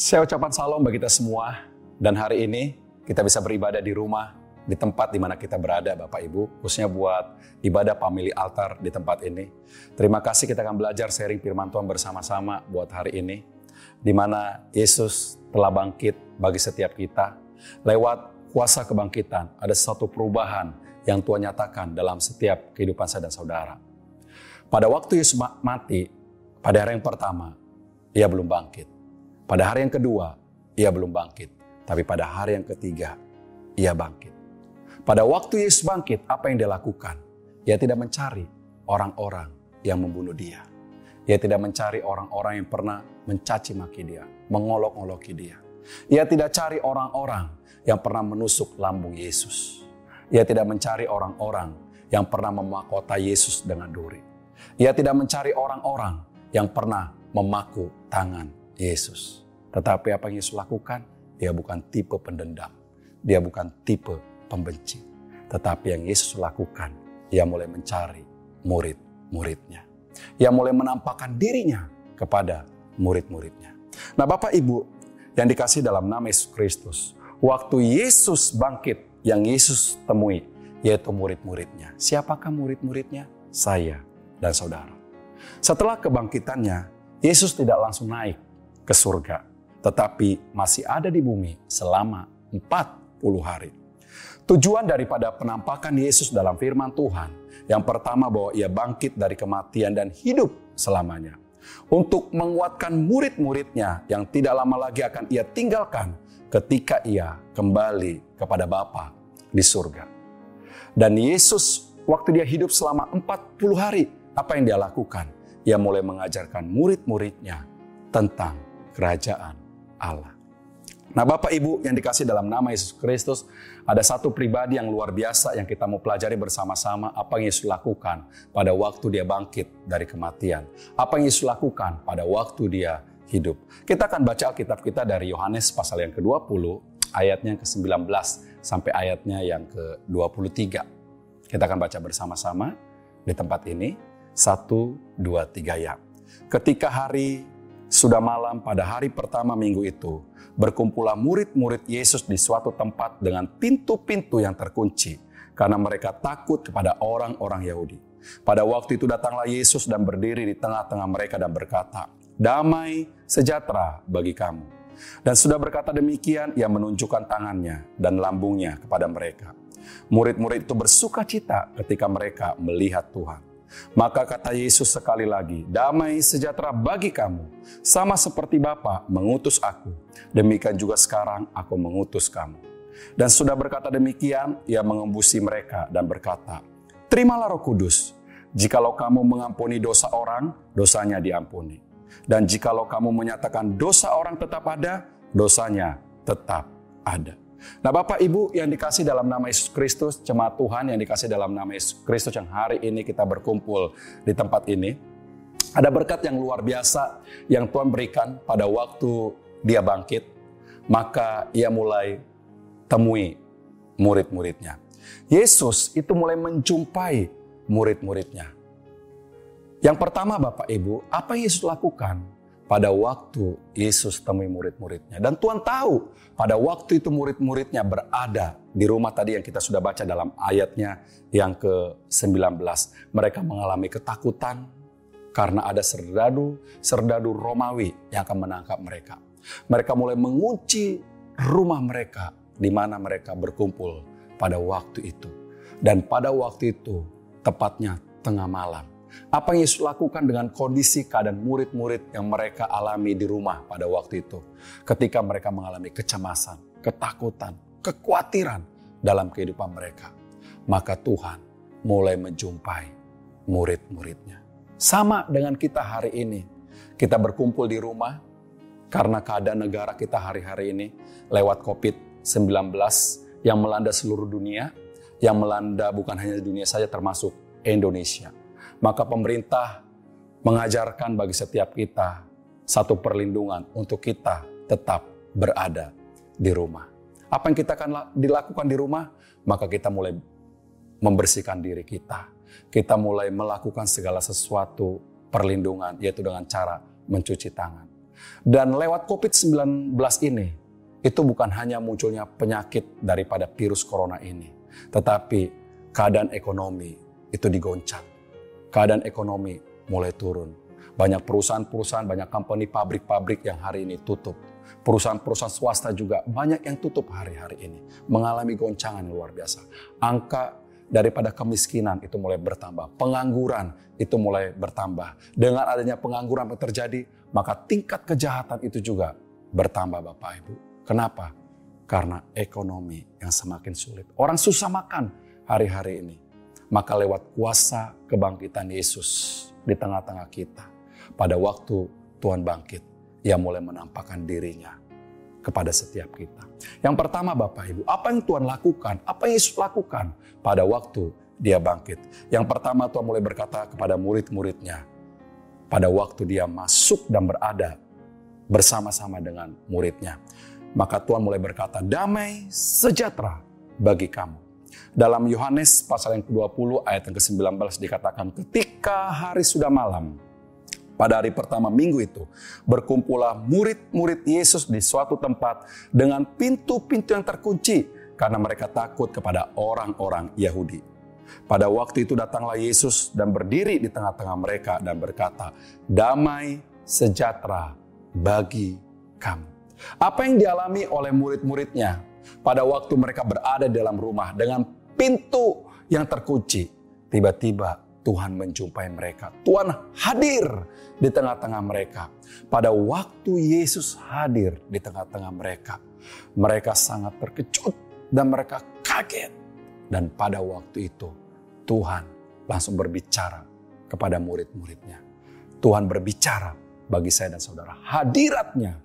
Saya ucapan salam bagi kita semua dan hari ini kita bisa beribadah di rumah di tempat di mana kita berada Bapak Ibu, khususnya buat ibadah family altar di tempat ini. Terima kasih kita akan belajar sharing firman Tuhan bersama-sama buat hari ini, di mana Yesus telah bangkit bagi setiap kita. Lewat kuasa kebangkitan, ada satu perubahan yang Tuhan nyatakan dalam setiap kehidupan saya dan saudara. Pada waktu Yesus mati, pada hari yang pertama, ia belum bangkit. Pada hari yang kedua, ia belum bangkit. Tapi pada hari yang ketiga, ia bangkit. Pada waktu Yesus bangkit, apa yang dia lakukan? Ia tidak mencari orang-orang yang membunuh dia. Ia tidak mencari orang-orang yang pernah mencaci maki dia, mengolok-oloki dia. Ia tidak cari orang-orang yang pernah menusuk lambung Yesus. Ia tidak mencari orang-orang yang pernah memakota Yesus dengan duri. Ia tidak mencari orang-orang yang pernah memaku tangan Yesus. Tetapi apa yang Yesus lakukan? Dia bukan tipe pendendam. Dia bukan tipe pembenci. Tetapi yang Yesus lakukan, ia mulai mencari murid-muridnya. Ia mulai menampakkan dirinya kepada murid-muridnya. Nah Bapak Ibu yang dikasih dalam nama Yesus Kristus, waktu Yesus bangkit, yang Yesus temui, yaitu murid-muridnya. Siapakah murid-muridnya? Saya dan saudara. Setelah kebangkitannya, Yesus tidak langsung naik ke surga, tetapi masih ada di bumi selama 40 hari. Tujuan daripada penampakan Yesus dalam firman Tuhan, yang pertama bahwa ia bangkit dari kematian dan hidup selamanya. Untuk menguatkan murid-muridnya yang tidak lama lagi akan ia tinggalkan ketika ia kembali kepada Bapa di surga. Dan Yesus waktu dia hidup selama 40 hari, apa yang dia lakukan? Ia mulai mengajarkan murid-muridnya tentang kerajaan Allah. Nah Bapak Ibu yang dikasih dalam nama Yesus Kristus, ada satu pribadi yang luar biasa yang kita mau pelajari bersama-sama apa yang Yesus lakukan pada waktu dia bangkit dari kematian. Apa yang Yesus lakukan pada waktu dia hidup. Kita akan baca Alkitab kita dari Yohanes pasal yang ke-20, ayatnya yang ke-19 sampai ayatnya yang ke-23. Kita akan baca bersama-sama di tempat ini. Satu, dua, tiga ya. Ketika hari sudah malam pada hari pertama minggu itu, berkumpullah murid-murid Yesus di suatu tempat dengan pintu-pintu yang terkunci, karena mereka takut kepada orang-orang Yahudi. Pada waktu itu datanglah Yesus dan berdiri di tengah-tengah mereka dan berkata, Damai sejahtera bagi kamu. Dan sudah berkata demikian, ia menunjukkan tangannya dan lambungnya kepada mereka. Murid-murid itu bersuka cita ketika mereka melihat Tuhan. Maka kata Yesus sekali lagi, damai sejahtera bagi kamu. Sama seperti Bapa mengutus aku, demikian juga sekarang aku mengutus kamu. Dan sudah berkata demikian, ia mengembusi mereka dan berkata, Terimalah roh kudus, jikalau kamu mengampuni dosa orang, dosanya diampuni. Dan jikalau kamu menyatakan dosa orang tetap ada, dosanya tetap ada. Nah Bapak Ibu yang dikasih dalam nama Yesus Kristus, jemaat Tuhan yang dikasih dalam nama Yesus Kristus yang hari ini kita berkumpul di tempat ini. Ada berkat yang luar biasa yang Tuhan berikan pada waktu dia bangkit, maka ia mulai temui murid-muridnya. Yesus itu mulai menjumpai murid-muridnya. Yang pertama Bapak Ibu, apa yang Yesus lakukan? Pada waktu Yesus temui murid-muridnya. Dan Tuhan tahu pada waktu itu murid-muridnya berada di rumah tadi yang kita sudah baca dalam ayatnya yang ke-19. Mereka mengalami ketakutan karena ada serdadu-serdadu Romawi yang akan menangkap mereka. Mereka mulai mengunci rumah mereka di mana mereka berkumpul pada waktu itu. Dan pada waktu itu tepatnya tengah malam apa yang Yesus lakukan dengan kondisi keadaan murid-murid yang mereka alami di rumah pada waktu itu. Ketika mereka mengalami kecemasan, ketakutan, kekhawatiran dalam kehidupan mereka. Maka Tuhan mulai menjumpai murid-muridnya. Sama dengan kita hari ini. Kita berkumpul di rumah karena keadaan negara kita hari-hari ini lewat COVID-19 yang melanda seluruh dunia, yang melanda bukan hanya dunia saja termasuk Indonesia maka pemerintah mengajarkan bagi setiap kita satu perlindungan untuk kita tetap berada di rumah. Apa yang kita akan dilakukan di rumah? Maka kita mulai membersihkan diri kita. Kita mulai melakukan segala sesuatu perlindungan, yaitu dengan cara mencuci tangan. Dan lewat COVID-19 ini, itu bukan hanya munculnya penyakit daripada virus corona ini, tetapi keadaan ekonomi itu digoncang. Keadaan ekonomi mulai turun. Banyak perusahaan-perusahaan, banyak company, pabrik-pabrik yang hari ini tutup. Perusahaan-perusahaan swasta juga banyak yang tutup hari-hari ini. Mengalami goncangan yang luar biasa. Angka daripada kemiskinan itu mulai bertambah. Pengangguran itu mulai bertambah. Dengan adanya pengangguran yang terjadi, maka tingkat kejahatan itu juga bertambah Bapak Ibu. Kenapa? Karena ekonomi yang semakin sulit. Orang susah makan hari-hari ini. Maka lewat kuasa kebangkitan Yesus di tengah-tengah kita. Pada waktu Tuhan bangkit, ia mulai menampakkan dirinya kepada setiap kita. Yang pertama Bapak Ibu, apa yang Tuhan lakukan? Apa yang Yesus lakukan pada waktu dia bangkit? Yang pertama Tuhan mulai berkata kepada murid-muridnya, pada waktu dia masuk dan berada bersama-sama dengan muridnya. Maka Tuhan mulai berkata, damai sejahtera bagi kamu. Dalam Yohanes pasal yang ke-20 ayat yang ke-19 dikatakan, ketika hari sudah malam, pada hari pertama minggu itu, berkumpullah murid-murid Yesus di suatu tempat dengan pintu-pintu yang terkunci karena mereka takut kepada orang-orang Yahudi. Pada waktu itu datanglah Yesus dan berdiri di tengah-tengah mereka dan berkata, "Damai sejahtera bagi kamu." Apa yang dialami oleh murid-muridnya pada waktu mereka berada dalam rumah dengan pintu yang terkunci, tiba-tiba Tuhan menjumpai mereka. Tuhan hadir di tengah-tengah mereka. Pada waktu Yesus hadir di tengah-tengah mereka, mereka sangat terkejut dan mereka kaget. Dan pada waktu itu Tuhan langsung berbicara kepada murid-muridnya. Tuhan berbicara bagi saya dan saudara. Hadiratnya,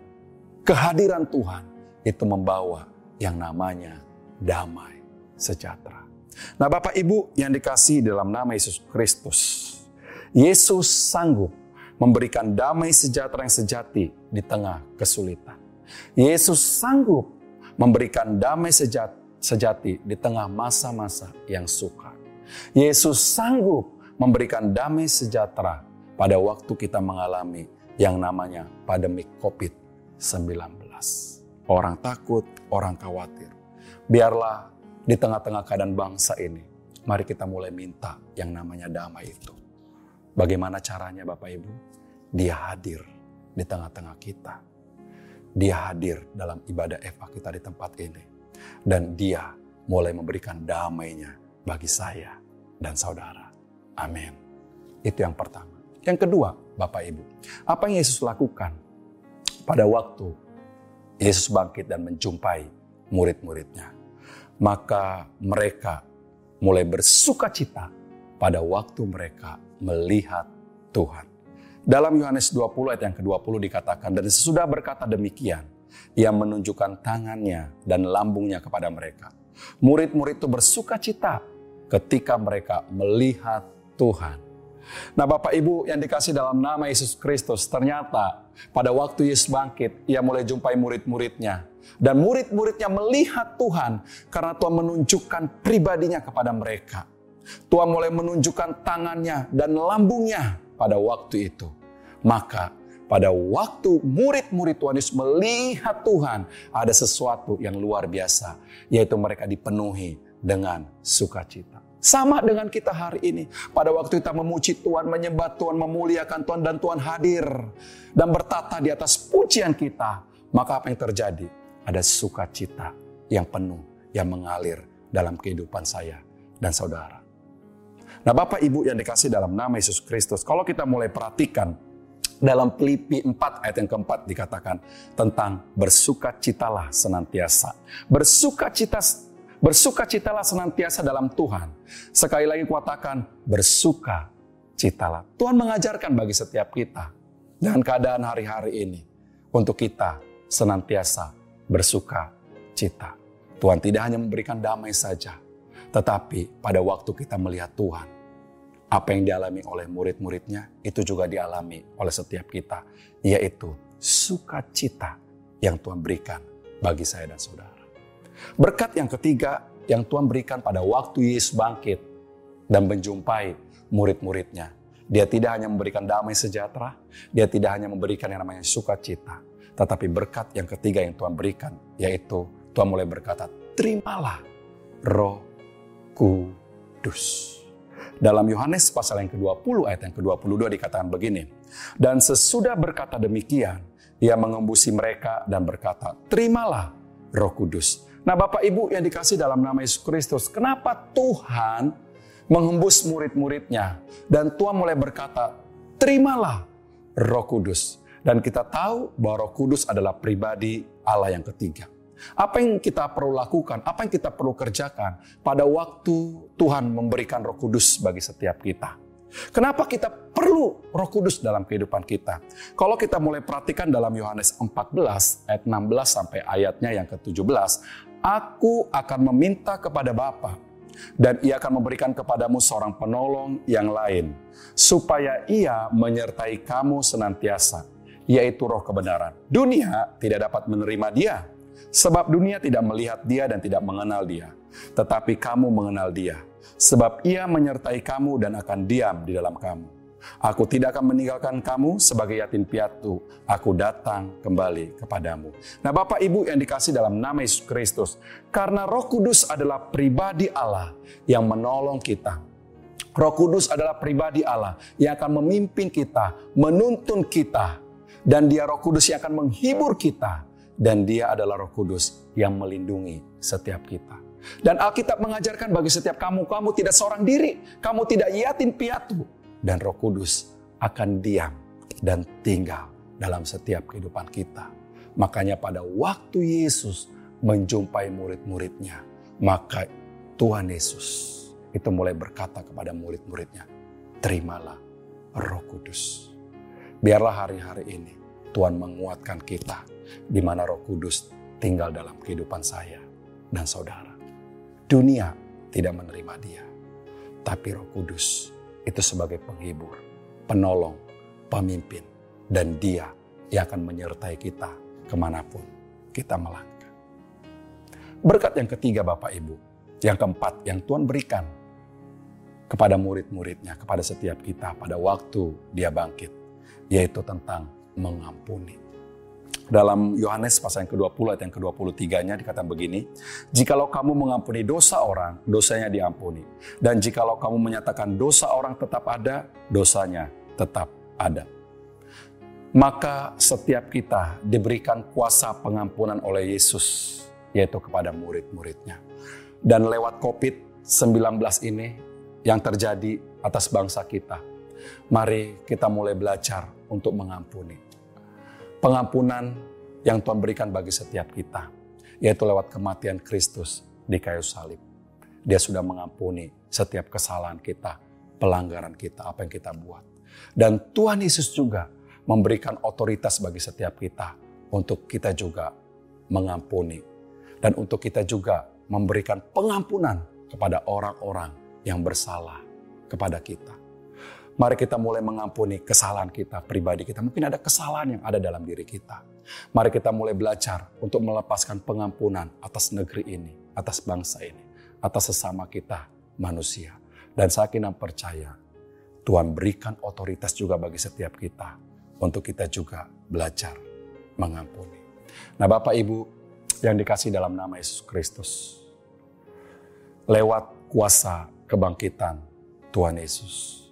kehadiran Tuhan itu membawa yang namanya damai sejahtera. Nah Bapak Ibu yang dikasih dalam nama Yesus Kristus. Yesus sanggup memberikan damai sejahtera yang sejati di tengah kesulitan. Yesus sanggup memberikan damai sejati di tengah masa-masa yang sukar. Yesus sanggup memberikan damai sejahtera pada waktu kita mengalami yang namanya pandemi COVID-19. Orang takut, orang khawatir. Biarlah di tengah-tengah keadaan bangsa ini, mari kita mulai minta yang namanya damai itu. Bagaimana caranya Bapak Ibu? Dia hadir di tengah-tengah kita. Dia hadir dalam ibadah Eva kita di tempat ini. Dan dia mulai memberikan damainya bagi saya dan saudara. Amin. Itu yang pertama. Yang kedua, Bapak Ibu. Apa yang Yesus lakukan pada waktu Yesus bangkit dan menjumpai murid-muridnya? maka mereka mulai bersuka cita pada waktu mereka melihat Tuhan. Dalam Yohanes 20 ayat yang ke-20 dikatakan, dan sesudah berkata demikian, ia menunjukkan tangannya dan lambungnya kepada mereka. Murid-murid itu bersuka cita ketika mereka melihat Tuhan. Nah Bapak Ibu yang dikasih dalam nama Yesus Kristus, ternyata pada waktu Yesus bangkit, ia mulai jumpai murid-muridnya dan murid-muridnya melihat Tuhan karena Tuhan menunjukkan pribadinya kepada mereka. Tuhan mulai menunjukkan tangannya dan lambungnya pada waktu itu. Maka pada waktu murid-murid Tuhan Yesus melihat Tuhan ada sesuatu yang luar biasa. Yaitu mereka dipenuhi dengan sukacita. Sama dengan kita hari ini. Pada waktu kita memuji Tuhan, menyembah Tuhan, memuliakan Tuhan dan Tuhan hadir. Dan bertata di atas pujian kita. Maka apa yang terjadi? ada sukacita yang penuh yang mengalir dalam kehidupan saya dan saudara. Nah, Bapak Ibu yang dikasih dalam nama Yesus Kristus, kalau kita mulai perhatikan dalam Filipi 4 ayat yang keempat dikatakan tentang bersukacitalah senantiasa. Bersukacita bersukacitalah senantiasa dalam Tuhan. Sekali lagi kuatakan bersukacitalah. Tuhan mengajarkan bagi setiap kita dan keadaan hari-hari ini untuk kita senantiasa bersuka cita. Tuhan tidak hanya memberikan damai saja, tetapi pada waktu kita melihat Tuhan, apa yang dialami oleh murid-muridnya itu juga dialami oleh setiap kita, yaitu sukacita yang Tuhan berikan bagi saya dan saudara. Berkat yang ketiga yang Tuhan berikan pada waktu Yesus bangkit dan menjumpai murid-muridnya, Dia tidak hanya memberikan damai sejahtera, dia tidak hanya memberikan yang namanya sukacita, tetapi berkat yang ketiga yang Tuhan berikan, yaitu Tuhan mulai berkata, terimalah roh kudus. Dalam Yohanes pasal yang ke-20 ayat yang ke-22 dikatakan begini. Dan sesudah berkata demikian, ia mengembusi mereka dan berkata, terimalah roh kudus. Nah Bapak Ibu yang dikasih dalam nama Yesus Kristus, kenapa Tuhan menghembus murid-muridnya. Dan Tuhan mulai berkata, terimalah roh kudus. Dan kita tahu bahwa roh kudus adalah pribadi Allah yang ketiga. Apa yang kita perlu lakukan, apa yang kita perlu kerjakan pada waktu Tuhan memberikan roh kudus bagi setiap kita. Kenapa kita perlu roh kudus dalam kehidupan kita? Kalau kita mulai perhatikan dalam Yohanes 14 ayat 16 sampai ayatnya yang ke-17, Aku akan meminta kepada Bapa dan ia akan memberikan kepadamu seorang penolong yang lain, supaya ia menyertai kamu senantiasa, yaitu roh kebenaran. Dunia tidak dapat menerima dia, sebab dunia tidak melihat dia dan tidak mengenal dia. Tetapi kamu mengenal dia, sebab ia menyertai kamu dan akan diam di dalam kamu. Aku tidak akan meninggalkan kamu sebagai yatim piatu. Aku datang kembali kepadamu. Nah Bapak Ibu yang dikasih dalam nama Yesus Kristus. Karena roh kudus adalah pribadi Allah yang menolong kita. Roh kudus adalah pribadi Allah yang akan memimpin kita, menuntun kita. Dan dia roh kudus yang akan menghibur kita. Dan dia adalah roh kudus yang melindungi setiap kita. Dan Alkitab mengajarkan bagi setiap kamu, kamu tidak seorang diri. Kamu tidak yatim piatu dan Roh Kudus akan diam dan tinggal dalam setiap kehidupan kita. Makanya pada waktu Yesus menjumpai murid-muridnya, maka Tuhan Yesus itu mulai berkata kepada murid-muridnya, terimalah Roh Kudus. Biarlah hari-hari ini Tuhan menguatkan kita di mana Roh Kudus tinggal dalam kehidupan saya dan saudara. Dunia tidak menerima dia, tapi Roh Kudus itu sebagai penghibur, penolong, pemimpin, dan dia yang akan menyertai kita ke mana pun kita melangkah. Berkat yang ketiga Bapak Ibu, yang keempat yang Tuhan berikan kepada murid-muridnya, kepada setiap kita pada waktu dia bangkit, yaitu tentang mengampuni. Dalam Yohanes pasal yang ke-20 ayat yang ke-23-nya dikatakan begini, Jikalau kamu mengampuni dosa orang, dosanya diampuni. Dan jikalau kamu menyatakan dosa orang tetap ada, dosanya tetap ada. Maka setiap kita diberikan kuasa pengampunan oleh Yesus, yaitu kepada murid-muridnya. Dan lewat COVID-19 ini yang terjadi atas bangsa kita, mari kita mulai belajar untuk mengampuni pengampunan yang Tuhan berikan bagi setiap kita, yaitu lewat kematian Kristus di kayu salib. Dia sudah mengampuni setiap kesalahan kita, pelanggaran kita, apa yang kita buat. Dan Tuhan Yesus juga memberikan otoritas bagi setiap kita untuk kita juga mengampuni. Dan untuk kita juga memberikan pengampunan kepada orang-orang yang bersalah kepada kita. Mari kita mulai mengampuni kesalahan kita, pribadi kita. Mungkin ada kesalahan yang ada dalam diri kita. Mari kita mulai belajar untuk melepaskan pengampunan atas negeri ini, atas bangsa ini, atas sesama kita manusia. Dan saya kira percaya Tuhan berikan otoritas juga bagi setiap kita untuk kita juga belajar mengampuni. Nah Bapak Ibu yang dikasih dalam nama Yesus Kristus. Lewat kuasa kebangkitan Tuhan Yesus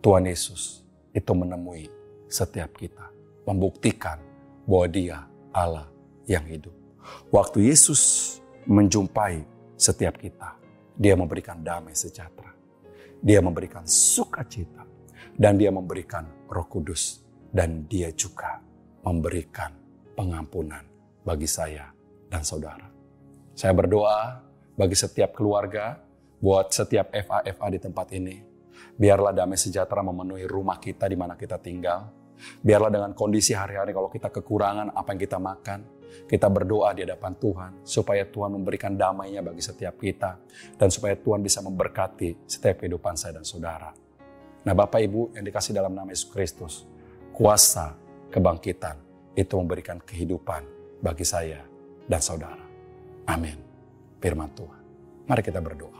Tuhan Yesus itu menemui setiap kita. Membuktikan bahwa dia Allah yang hidup. Waktu Yesus menjumpai setiap kita, dia memberikan damai sejahtera. Dia memberikan sukacita. Dan dia memberikan roh kudus. Dan dia juga memberikan pengampunan bagi saya dan saudara. Saya berdoa bagi setiap keluarga, buat setiap FA-FA di tempat ini, Biarlah damai sejahtera memenuhi rumah kita di mana kita tinggal. Biarlah dengan kondisi hari-hari kalau kita kekurangan apa yang kita makan, kita berdoa di hadapan Tuhan supaya Tuhan memberikan damainya bagi setiap kita dan supaya Tuhan bisa memberkati setiap kehidupan saya dan saudara. Nah Bapak Ibu yang dikasih dalam nama Yesus Kristus, kuasa kebangkitan itu memberikan kehidupan bagi saya dan saudara. Amin. Firman Tuhan. Mari kita berdoa.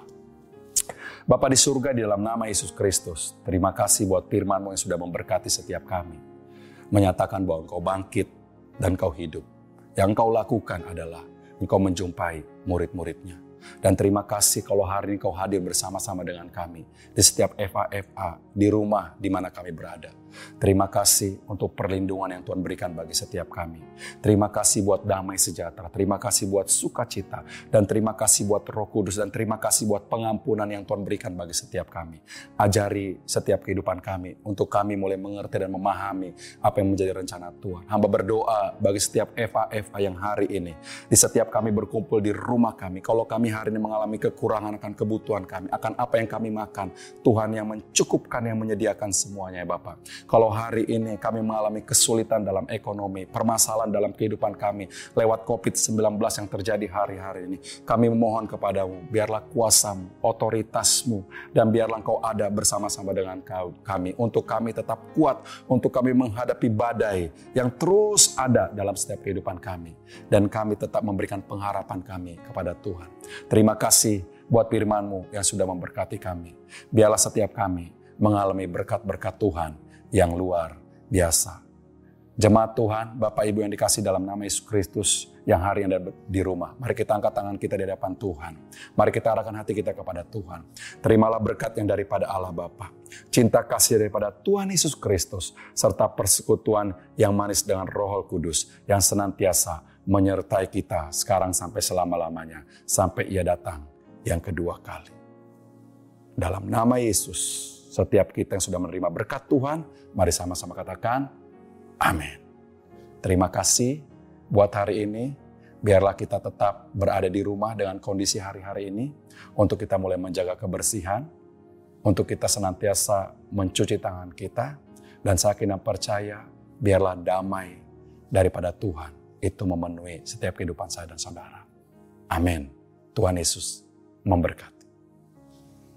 Bapa di surga di dalam nama Yesus Kristus, terima kasih buat firman-Mu yang sudah memberkati setiap kami. Menyatakan bahwa Engkau bangkit dan Engkau hidup. Yang Engkau lakukan adalah Engkau menjumpai murid-muridnya. Dan terima kasih kalau hari ini Kau hadir bersama-sama dengan kami di setiap FA-FA, di rumah di mana kami berada. Terima kasih untuk perlindungan yang Tuhan berikan bagi setiap kami. Terima kasih buat damai sejahtera, terima kasih buat sukacita, dan terima kasih buat roh kudus, dan terima kasih buat pengampunan yang Tuhan berikan bagi setiap kami. Ajari setiap kehidupan kami, untuk kami mulai mengerti dan memahami apa yang menjadi rencana Tuhan. Hamba berdoa bagi setiap Eva-Eva yang hari ini, di setiap kami berkumpul di rumah kami, kalau kami hari ini mengalami kekurangan akan kebutuhan kami, akan apa yang kami makan, Tuhan yang mencukupkan, yang menyediakan semuanya ya Bapak. Kalau hari ini kami mengalami kesulitan dalam ekonomi, permasalahan dalam kehidupan kami, lewat COVID-19 yang terjadi hari-hari ini, kami memohon kepadamu, biarlah kuasamu, otoritasmu, dan biarlah engkau ada bersama-sama dengan kami, untuk kami tetap kuat, untuk kami menghadapi badai yang terus ada dalam setiap kehidupan kami. Dan kami tetap memberikan pengharapan kami kepada Tuhan. Terima kasih buat firman-Mu yang sudah memberkati kami. Biarlah setiap kami mengalami berkat-berkat Tuhan yang luar biasa. Jemaat Tuhan, Bapak Ibu yang dikasih dalam nama Yesus Kristus yang hari ini ada di rumah. Mari kita angkat tangan kita di hadapan Tuhan. Mari kita arahkan hati kita kepada Tuhan. Terimalah berkat yang daripada Allah Bapa, cinta kasih daripada Tuhan Yesus Kristus, serta persekutuan yang manis dengan Roh Kudus yang senantiasa menyertai kita sekarang sampai selama-lamanya, sampai ia datang yang kedua kali. Dalam nama Yesus, setiap kita yang sudah menerima berkat Tuhan, mari sama-sama katakan, amin. Terima kasih buat hari ini. Biarlah kita tetap berada di rumah dengan kondisi hari-hari ini. Untuk kita mulai menjaga kebersihan. Untuk kita senantiasa mencuci tangan kita. Dan saya percaya, biarlah damai daripada Tuhan. Itu memenuhi setiap kehidupan saya dan saudara. Amin. Tuhan Yesus memberkati.